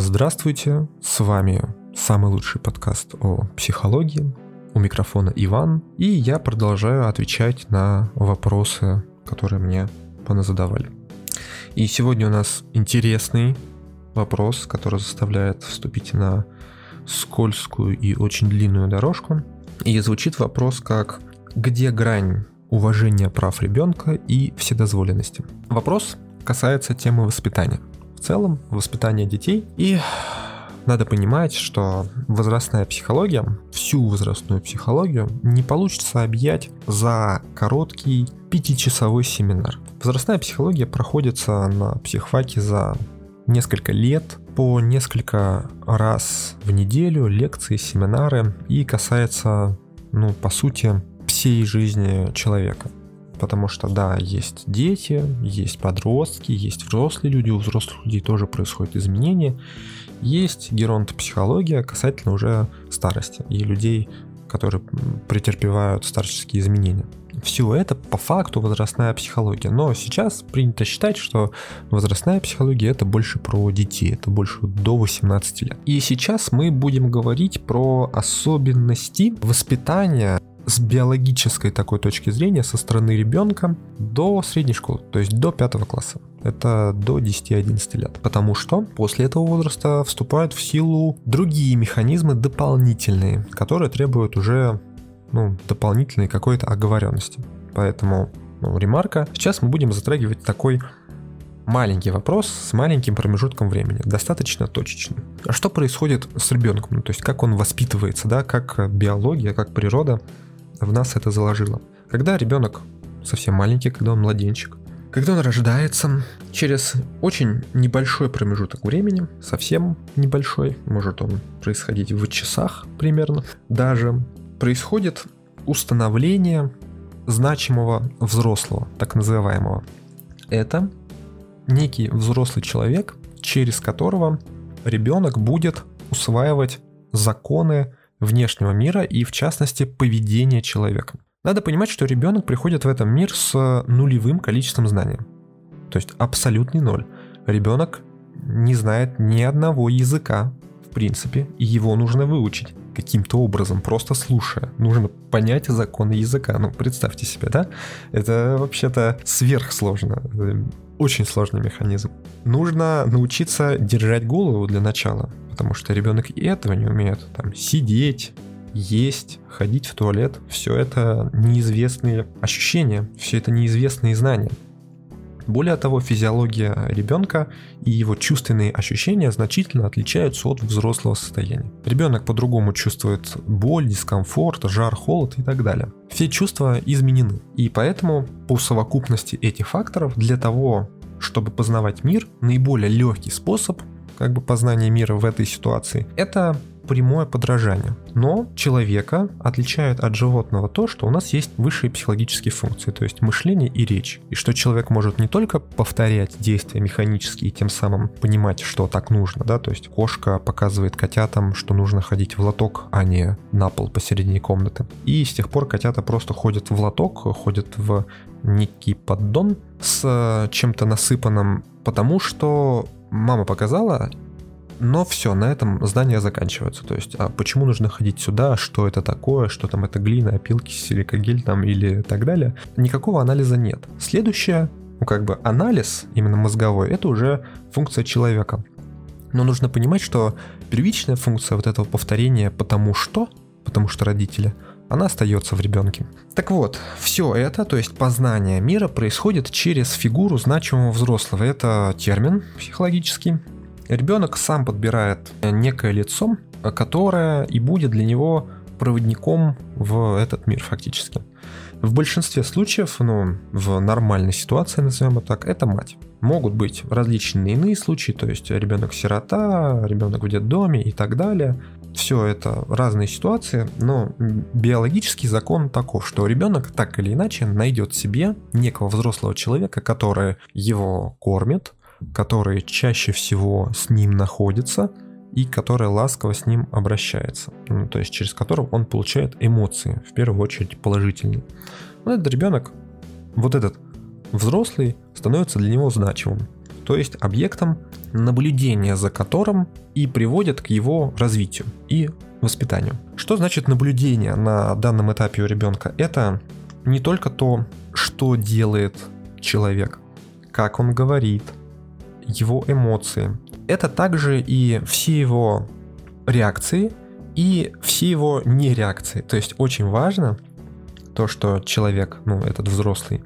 Здравствуйте, с вами самый лучший подкаст о психологии. У микрофона Иван, и я продолжаю отвечать на вопросы, которые мне поназадавали. И сегодня у нас интересный вопрос, который заставляет вступить на скользкую и очень длинную дорожку. И звучит вопрос как «Где грань уважения прав ребенка и вседозволенности?» Вопрос касается темы воспитания. В целом, воспитания детей. И надо понимать, что возрастная психология, всю возрастную психологию не получится объять за короткий пятичасовой семинар. Возрастная психология проходится на психфаке за несколько лет, по несколько раз в неделю, лекции, семинары, и касается, ну, по сути, всей жизни человека. Потому что, да, есть дети, есть подростки, есть взрослые люди, у взрослых людей тоже происходят изменения. Есть геронтопсихология касательно уже старости и людей, которые претерпевают старческие изменения. Все это по факту возрастная психология. Но сейчас принято считать, что возрастная психология это больше про детей, это больше до 18 лет. И сейчас мы будем говорить про особенности воспитания с биологической такой точки зрения со стороны ребенка до средней школы, то есть до пятого класса. Это до 10-11 лет. Потому что после этого возраста вступают в силу другие механизмы дополнительные, которые требуют уже ну, дополнительной какой-то оговоренности. Поэтому ну, ремарка. Сейчас мы будем затрагивать такой маленький вопрос с маленьким промежутком времени, достаточно точечным. А что происходит с ребенком? Ну, то есть как он воспитывается, да, как биология, как природа в нас это заложило. Когда ребенок совсем маленький, когда он младенчик, когда он рождается, через очень небольшой промежуток времени, совсем небольшой, может он происходить в часах примерно, даже происходит установление значимого взрослого, так называемого. Это некий взрослый человек, через которого ребенок будет усваивать законы внешнего мира и, в частности, поведения человека. Надо понимать, что ребенок приходит в этот мир с нулевым количеством знаний. То есть абсолютный ноль. Ребенок не знает ни одного языка, в принципе, и его нужно выучить каким-то образом, просто слушая. Нужно понять законы языка. Ну, представьте себе, да? Это вообще-то сверхсложно. Очень сложный механизм. Нужно научиться держать голову для начала потому что ребенок и этого не умеет. Там сидеть, есть, ходить в туалет, все это неизвестные ощущения, все это неизвестные знания. Более того, физиология ребенка и его чувственные ощущения значительно отличаются от взрослого состояния. Ребенок по-другому чувствует боль, дискомфорт, жар, холод и так далее. Все чувства изменены. И поэтому по совокупности этих факторов для того, чтобы познавать мир, наиболее легкий способ как бы познание мира в этой ситуации, это прямое подражание. Но человека отличает от животного то, что у нас есть высшие психологические функции, то есть мышление и речь. И что человек может не только повторять действия механически и тем самым понимать, что так нужно, да, то есть кошка показывает котятам, что нужно ходить в лоток, а не на пол посередине комнаты. И с тех пор котята просто ходят в лоток, ходят в некий поддон с чем-то насыпанным, потому что мама показала, но все, на этом здания заканчиваются. То есть, а почему нужно ходить сюда, что это такое, что там это глина, опилки, силикогель там или так далее, никакого анализа нет. Следующее, ну как бы анализ, именно мозговой, это уже функция человека. Но нужно понимать, что первичная функция вот этого повторения «потому что», потому что родители, она остается в ребенке. Так вот, все это, то есть познание мира, происходит через фигуру значимого взрослого. Это термин психологический. Ребенок сам подбирает некое лицо, которое и будет для него проводником в этот мир фактически. В большинстве случаев, ну, в нормальной ситуации, назовем это так, это мать. Могут быть различные иные случаи, то есть ребенок сирота, ребенок в детдоме и так далее все это разные ситуации, но биологический закон таков, что ребенок так или иначе найдет себе некого взрослого человека, который его кормит, который чаще всего с ним находится и который ласково с ним обращается, ну, то есть через которого он получает эмоции, в первую очередь положительные. Вот этот ребенок, вот этот взрослый становится для него значимым. То есть объектом наблюдения за которым и приводит к его развитию и воспитанию. Что значит наблюдение на данном этапе у ребенка? Это не только то, что делает человек, как он говорит, его эмоции. Это также и все его реакции и все его нереакции. То есть очень важно то, что человек, ну, этот взрослый,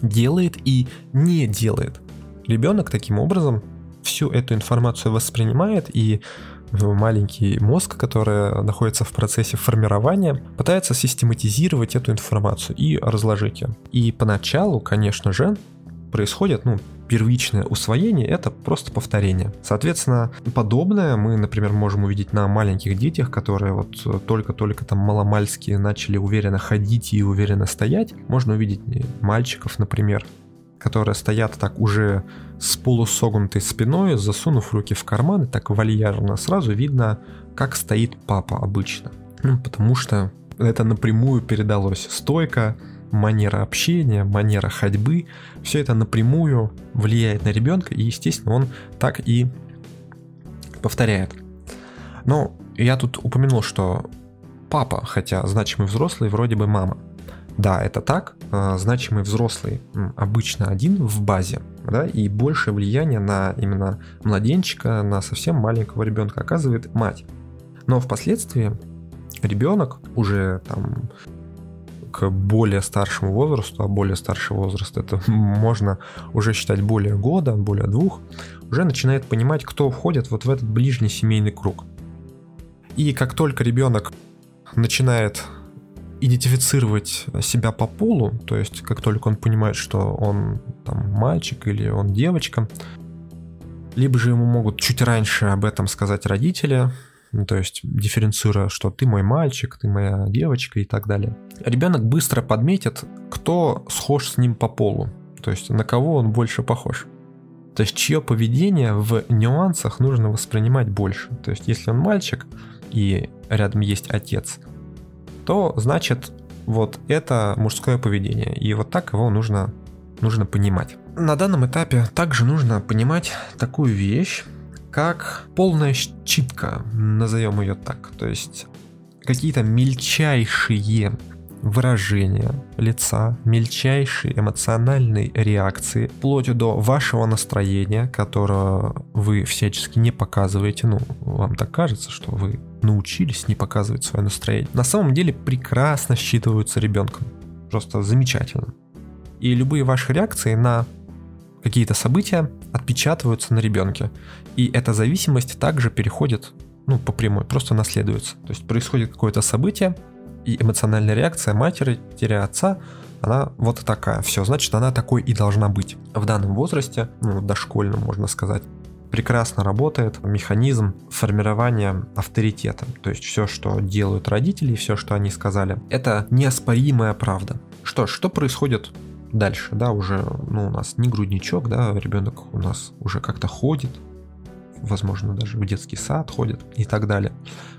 делает и не делает. Ребенок таким образом всю эту информацию воспринимает и маленький мозг, который находится в процессе формирования, пытается систематизировать эту информацию и разложить ее. И поначалу, конечно же, происходит, ну, первичное усвоение — это просто повторение. Соответственно, подобное мы, например, можем увидеть на маленьких детях, которые вот только-только там маломальски начали уверенно ходить и уверенно стоять. Можно увидеть мальчиков, например, которые стоят так уже с полусогнутой спиной, засунув руки в карманы, так вальяжно, сразу видно, как стоит папа обычно. Ну, потому что это напрямую передалось. Стойка, манера общения, манера ходьбы, все это напрямую влияет на ребенка, и, естественно, он так и повторяет. Но я тут упомянул, что папа, хотя значимый взрослый, вроде бы мама. Да, это так, а, значимый взрослый обычно один в базе, да, и большее влияние на именно младенчика, на совсем маленького ребенка оказывает мать. Но впоследствии ребенок уже там к более старшему возрасту, а более старший возраст это можно уже считать более года, более двух, уже начинает понимать, кто входит вот в этот ближний семейный круг. И как только ребенок начинает идентифицировать себя по полу, то есть как только он понимает, что он там мальчик или он девочка, либо же ему могут чуть раньше об этом сказать родители, ну, то есть дифференцируя, что ты мой мальчик, ты моя девочка и так далее. Ребенок быстро подметит, кто схож с ним по полу, то есть на кого он больше похож. То есть чье поведение в нюансах нужно воспринимать больше. То есть если он мальчик и рядом есть отец, то значит вот это мужское поведение. И вот так его нужно, нужно понимать. На данном этапе также нужно понимать такую вещь, как полная щитка, назовем ее так. То есть какие-то мельчайшие выражения лица, мельчайшие эмоциональные реакции, вплоть до вашего настроения, которое вы всячески не показываете. Ну, вам так кажется, что вы научились не показывать свое настроение. На самом деле прекрасно считываются ребенком. Просто замечательно. И любые ваши реакции на какие-то события отпечатываются на ребенке. И эта зависимость также переходит, ну, по прямой, просто наследуется. То есть происходит какое-то событие, и эмоциональная реакция матери-отца, она вот такая. Все, значит, она такой и должна быть. В данном возрасте, ну, дошкольном, можно сказать, прекрасно работает механизм формирования авторитета. То есть все, что делают родители, все, что они сказали, это неоспоримая правда. Что ж, что происходит дальше, да, уже, ну, у нас не грудничок, да, ребенок у нас уже как-то ходит, возможно, даже в детский сад ходит и так далее.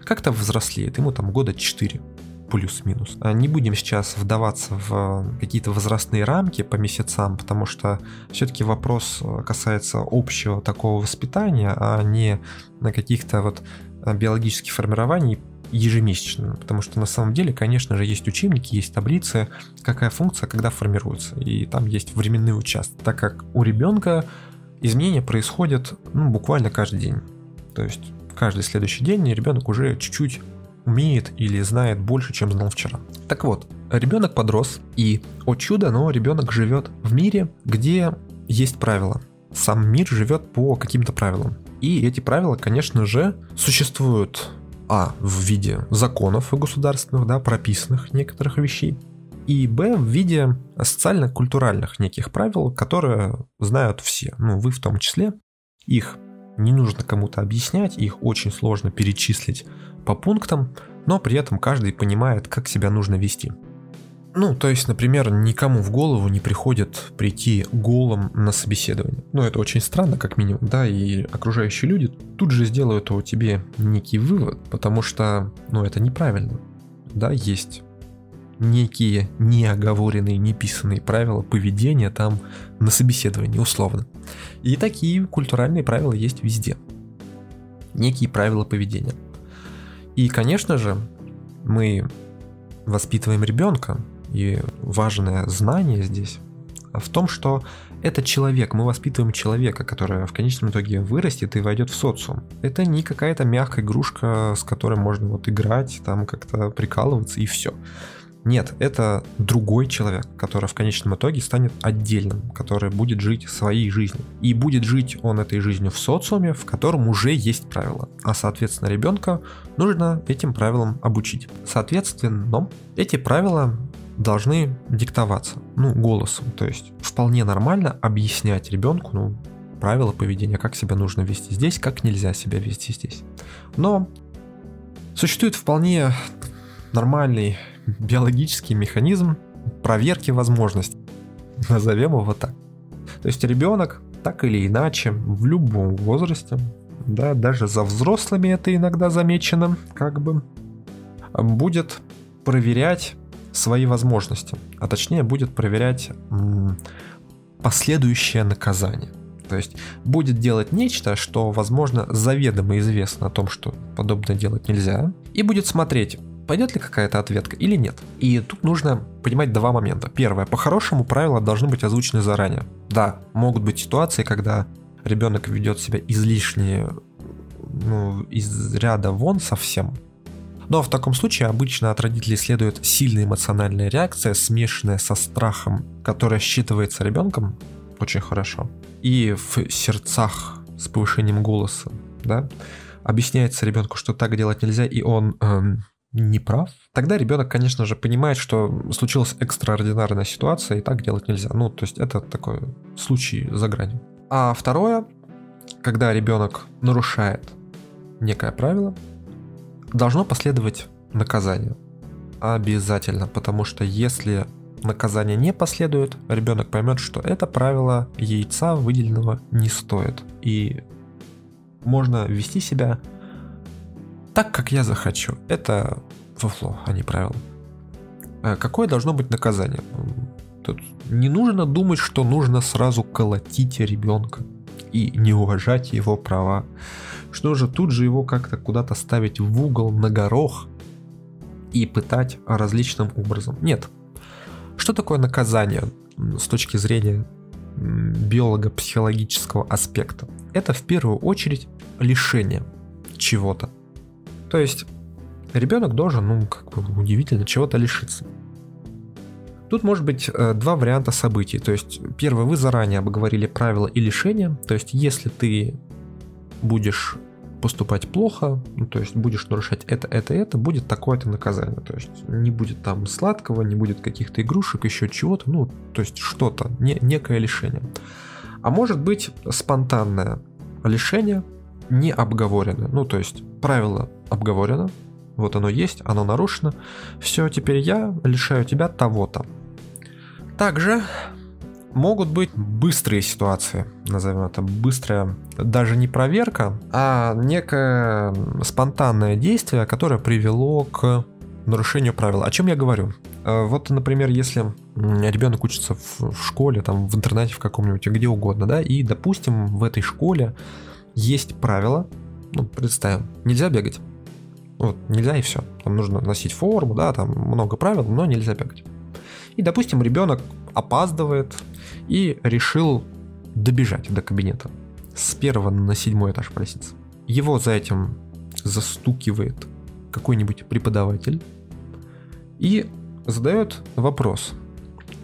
Как-то взрослеет, ему там года 4 плюс-минус. А не будем сейчас вдаваться в какие-то возрастные рамки по месяцам, потому что все-таки вопрос касается общего такого воспитания, а не на каких-то вот биологических формирований ежемесячно, потому что на самом деле, конечно же, есть учебники, есть таблицы, какая функция когда формируется, и там есть временные участки, так как у ребенка изменения происходят ну, буквально каждый день. То есть каждый следующий день ребенок уже чуть-чуть умеет или знает больше, чем знал вчера. Так вот, ребенок подрос, и, о чудо, но ребенок живет в мире, где есть правила. Сам мир живет по каким-то правилам. И эти правила, конечно же, существуют а. в виде законов государственных, да, прописанных некоторых вещей, и б. в виде социально-культуральных неких правил, которые знают все, ну вы в том числе. Их не нужно кому-то объяснять, их очень сложно перечислить по пунктам, но при этом каждый понимает, как себя нужно вести. Ну, то есть, например, никому в голову не приходит прийти голым на собеседование. Ну, это очень странно, как минимум, да, и окружающие люди тут же сделают о тебе некий вывод, потому что, ну, это неправильно. Да, есть некие неоговоренные, неписанные правила поведения там на собеседовании, условно. И такие культуральные правила есть везде. Некие правила поведения. И, конечно же, мы воспитываем ребенка, и важное знание здесь в том, что это человек, мы воспитываем человека, который в конечном итоге вырастет и войдет в социум. Это не какая-то мягкая игрушка, с которой можно вот играть, там как-то прикалываться и все. Нет, это другой человек, который в конечном итоге станет отдельным, который будет жить своей жизнью. И будет жить он этой жизнью в социуме, в котором уже есть правила. А соответственно ребенка нужно этим правилам обучить. Соответственно, эти правила должны диктоваться, ну, голосом. То есть вполне нормально объяснять ребенку, ну, правила поведения, как себя нужно вести здесь, как нельзя себя вести здесь. Но существует вполне нормальный биологический механизм проверки возможностей. Назовем его так. То есть ребенок так или иначе в любом возрасте, да, даже за взрослыми это иногда замечено, как бы, будет проверять свои возможности, а точнее будет проверять последующее наказание. То есть будет делать нечто, что, возможно, заведомо известно о том, что подобное делать нельзя, и будет смотреть, пойдет ли какая-то ответка или нет. И тут нужно понимать два момента. Первое, по-хорошему правила должны быть озвучены заранее. Да, могут быть ситуации, когда ребенок ведет себя излишне, ну, из ряда вон совсем, но в таком случае обычно от родителей следует сильная эмоциональная реакция, смешанная со страхом, которая считывается ребенком очень хорошо. И в сердцах с повышением голоса, да, объясняется ребенку, что так делать нельзя, и он эм, не прав, тогда ребенок, конечно же, понимает, что случилась экстраординарная ситуация, и так делать нельзя. Ну, то есть это такой случай за гранью. А второе, когда ребенок нарушает некое правило, должно последовать наказание. Обязательно, потому что если наказание не последует, ребенок поймет, что это правило яйца выделенного не стоит. И можно вести себя так, как я захочу. Это фуфло, а не правило. Э, какое должно быть наказание? Тут не нужно думать, что нужно сразу колотить ребенка и не уважать его права. Что же тут же его как-то куда-то ставить в угол на горох и пытать различным образом? Нет. Что такое наказание с точки зрения биолого-психологического аспекта? Это в первую очередь лишение чего-то. То есть ребенок должен, ну, как бы удивительно, чего-то лишиться. Тут может быть э, два варианта событий. То есть, первое, вы заранее обговорили правила и лишения. То есть, если ты будешь поступать плохо, ну, то есть будешь нарушать это, это, это, будет такое-то наказание. То есть не будет там сладкого, не будет каких-то игрушек, еще чего-то, ну, то есть что-то, не, некое лишение. А может быть спонтанное лишение, не обговоренное. Ну, то есть правило обговорено, вот оно есть, оно нарушено. Все, теперь я лишаю тебя того-то. Также могут быть быстрые ситуации, назовем это быстрая, даже не проверка, а некое спонтанное действие, которое привело к нарушению правил. О чем я говорю? Э, вот, например, если ребенок учится в школе, там, в интернете в каком-нибудь, где угодно, да, и, допустим, в этой школе есть правила, ну, представим, нельзя бегать. Вот, нельзя и все. Там нужно носить форму, да, там много правил, но нельзя бегать. И, допустим, ребенок опаздывает и решил добежать до кабинета с первого на седьмой этаж по. Его за этим застукивает какой-нибудь преподаватель и задает вопрос.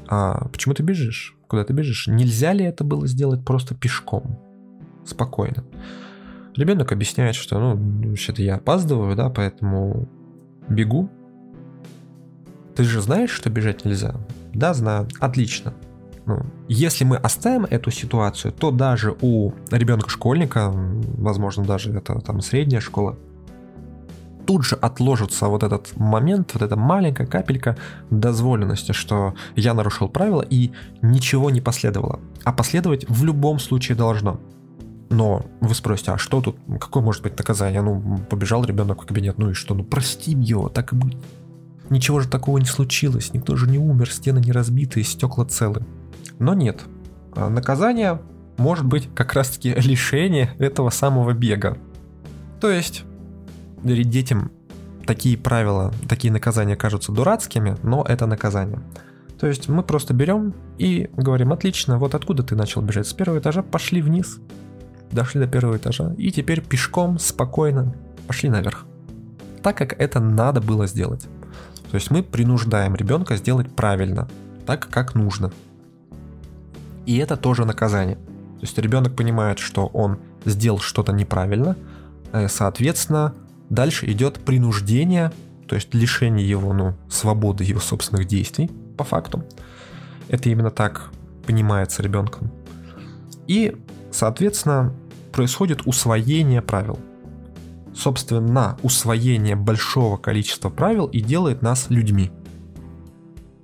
А почему ты бежишь? Куда ты бежишь? Нельзя ли это было сделать просто пешком? Спокойно. Ребенок объясняет, что, ну, вообще-то я опаздываю, да, поэтому бегу. Ты же знаешь, что бежать нельзя? Да, знаю. Отлично. Ну, если мы оставим эту ситуацию, то даже у ребенка-школьника, возможно, даже это там средняя школа, тут же отложится вот этот момент, вот эта маленькая капелька дозволенности, что я нарушил правила и ничего не последовало. А последовать в любом случае должно. Но вы спросите, а что тут, какое может быть наказание? Ну, побежал ребенок в кабинет, ну и что, ну простим его, так и быть. Ничего же такого не случилось, никто же не умер, стены не разбиты, стекла целы. Но нет. А наказание может быть как раз-таки лишение этого самого бега. То есть детям такие правила, такие наказания кажутся дурацкими, но это наказание. То есть мы просто берем и говорим, отлично, вот откуда ты начал бежать? С первого этажа пошли вниз, дошли до первого этажа, и теперь пешком спокойно пошли наверх. Так как это надо было сделать. То есть мы принуждаем ребенка сделать правильно, так как нужно. И это тоже наказание. То есть ребенок понимает, что он сделал что-то неправильно, э, соответственно, дальше идет принуждение, то есть лишение его ну, свободы его собственных действий по факту. Это именно так понимается ребенком. И, соответственно, происходит усвоение правил. Собственно, усвоение большого количества правил и делает нас людьми.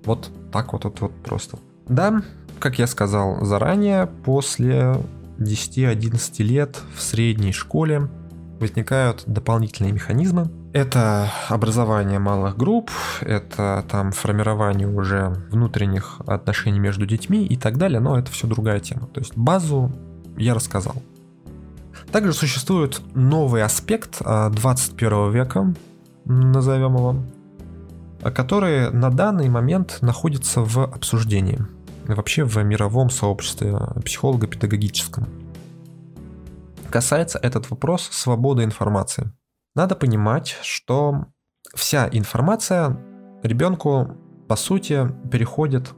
Вот так вот это вот просто. Да, как я сказал заранее, после 10-11 лет в средней школе возникают дополнительные механизмы. Это образование малых групп, это там формирование уже внутренних отношений между детьми и так далее, но это все другая тема. То есть базу я рассказал. Также существует новый аспект 21 а, века, назовем его, который на данный момент находится в обсуждении. Вообще в мировом сообществе психолого-педагогическом касается этот вопрос свободы информации. Надо понимать, что вся информация ребенку, по сути, переходит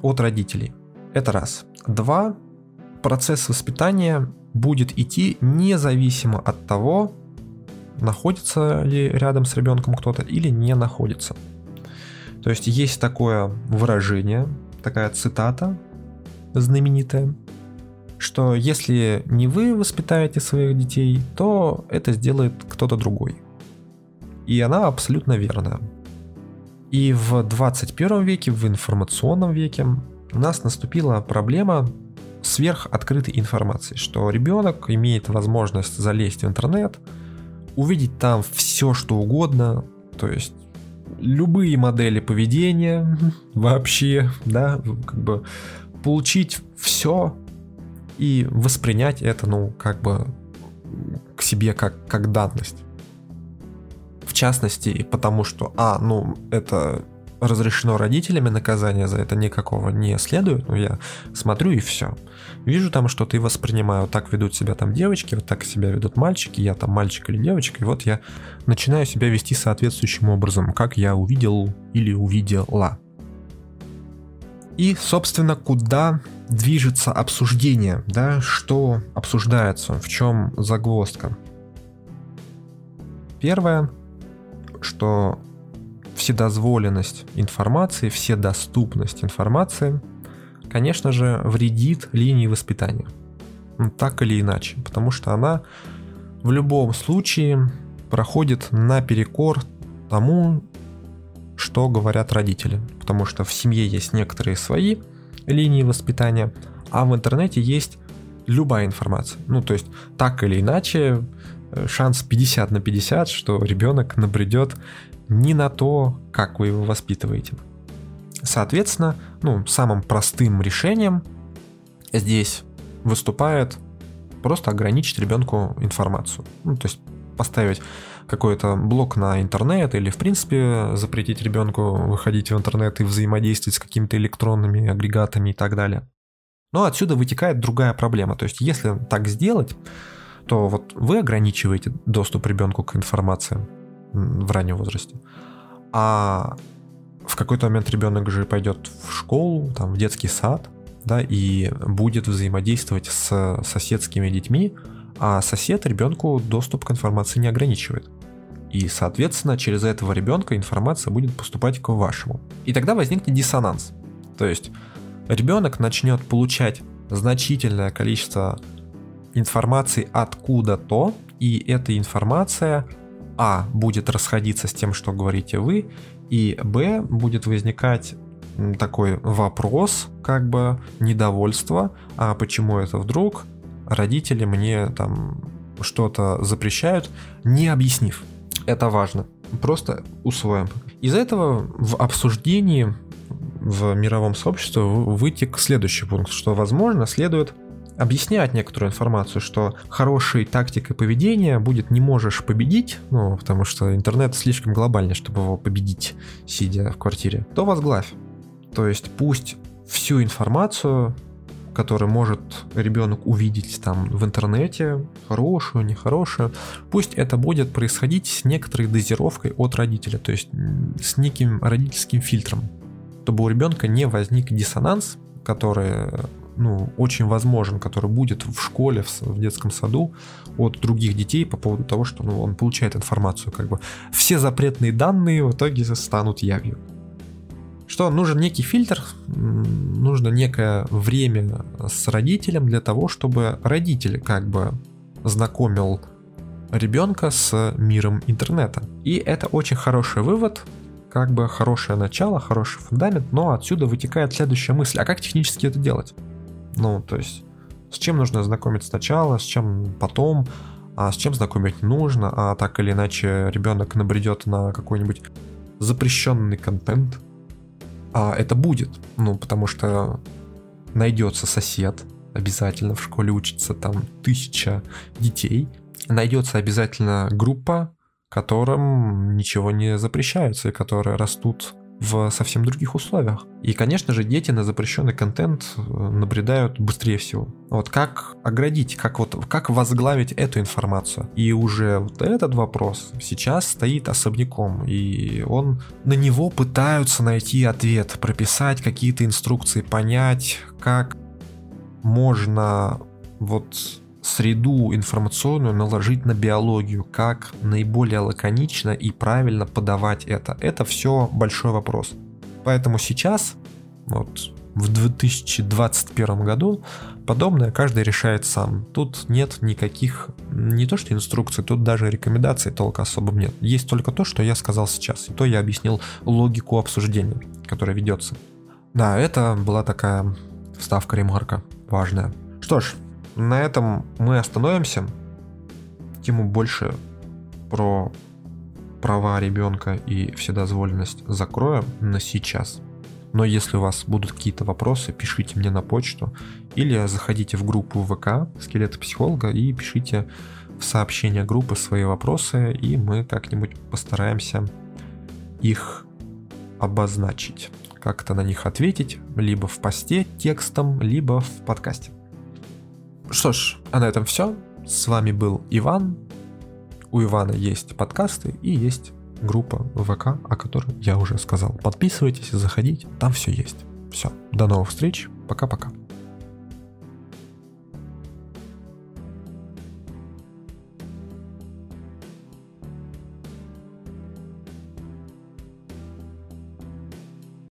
от родителей. Это раз. Два. Процесс воспитания будет идти независимо от того, находится ли рядом с ребенком кто-то или не находится. То есть есть такое выражение, такая цитата знаменитая, что если не вы воспитаете своих детей, то это сделает кто-то другой. И она абсолютно верная. И в 21 веке, в информационном веке, у нас наступила проблема сверхоткрытой информации, что ребенок имеет возможность залезть в интернет, увидеть там все, что угодно, то есть любые модели поведения вообще, да, как бы получить все, и воспринять это, ну, как бы к себе как, как данность. В частности, потому что, а, ну, это разрешено родителями, наказание за это никакого не следует, ну, я смотрю и все. Вижу там что-то и воспринимаю, так ведут себя там девочки, вот так себя ведут мальчики, я там мальчик или девочка, и вот я начинаю себя вести соответствующим образом, как я увидел или увидела. И, собственно, куда движется обсуждение, да, что обсуждается, в чем загвоздка. Первое, что вседозволенность информации, вседоступность информации, конечно же, вредит линии воспитания. Ну, так или иначе, потому что она в любом случае проходит наперекор тому, что говорят родители. Потому что в семье есть некоторые свои линии воспитания, а в интернете есть любая информация. Ну, то есть, так или иначе, э, шанс 50 на 50, что ребенок набредет не на то, как вы его воспитываете. Соответственно, ну, самым простым решением здесь выступает просто ограничить ребенку информацию. Ну, то есть поставить какой-то блок на интернет или, в принципе, запретить ребенку выходить в интернет и взаимодействовать с какими-то электронными агрегатами и так далее. Но отсюда вытекает другая проблема. То есть, если так сделать, то вот вы ограничиваете доступ ребенку к информации в раннем возрасте. А в какой-то момент ребенок же пойдет в школу, там, в детский сад, да, и будет взаимодействовать с соседскими детьми, а сосед ребенку доступ к информации не ограничивает. И, соответственно, через этого ребенка информация будет поступать к вашему. И тогда возникнет диссонанс. То есть ребенок начнет получать значительное количество информации откуда-то, и эта информация а. будет расходиться с тем, что говорите вы, и б. будет возникать такой вопрос, как бы недовольство, а почему это вдруг, родители мне там что-то запрещают, не объяснив. Это важно. просто усвоим. Из этого в обсуждении в мировом сообществе вытек следующий пункт, что, возможно, следует объяснять некоторую информацию, что хорошей тактикой поведения будет не можешь победить, ну, потому что интернет слишком глобальный, чтобы его победить, сидя в квартире, то возглавь. То есть пусть всю информацию, которую может ребенок увидеть там в интернете, хорошую, нехорошую, пусть это будет происходить с некоторой дозировкой от родителя, то есть с неким родительским фильтром, чтобы у ребенка не возник диссонанс, который ну, очень возможен, который будет в школе, в, в детском саду от других детей по поводу того, что ну, он получает информацию, как бы все запретные данные в итоге станут явью. Что нужен некий фильтр, нужно некое время с родителем для того, чтобы родитель как бы знакомил ребенка с миром интернета. И это очень хороший вывод, как бы хорошее начало, хороший фундамент, но отсюда вытекает следующая мысль, а как технически это делать? Ну, то есть, с чем нужно знакомить сначала, с чем потом, а с чем знакомить нужно, а так или иначе ребенок набредет на какой-нибудь запрещенный контент, а это будет, ну, потому что найдется сосед, обязательно в школе учится там тысяча детей, найдется обязательно группа, которым ничего не запрещается и которые растут в совсем других условиях. И, конечно же, дети на запрещенный контент э, набредают быстрее всего. Вот как оградить, как вот как возглавить эту информацию. И уже вот этот вопрос сейчас стоит особняком, и он на него пытаются найти ответ, прописать какие-то инструкции, понять, как можно вот среду информационную наложить на биологию, как наиболее лаконично и правильно подавать это. Это все большой вопрос. Поэтому сейчас, вот в 2021 году, подобное каждый решает сам. Тут нет никаких, не то что инструкций, тут даже рекомендаций толка особо нет. Есть только то, что я сказал сейчас. И то я объяснил логику обсуждения, которая ведется. Да, это была такая вставка ремарка важная. Что ж, на этом мы остановимся. Тему больше про права ребенка и вседозволенность закроем на сейчас. Но если у вас будут какие-то вопросы, пишите мне на почту или заходите в группу ВК «Скелеты психолога» и пишите в сообщение группы свои вопросы, и мы как-нибудь постараемся их обозначить, как-то на них ответить, либо в посте текстом, либо в подкасте. Что ж, а на этом все. С вами был Иван. У Ивана есть подкасты и есть группа ВК, о которой я уже сказал. Подписывайтесь, заходите, там все есть. Все, до новых встреч, пока-пока.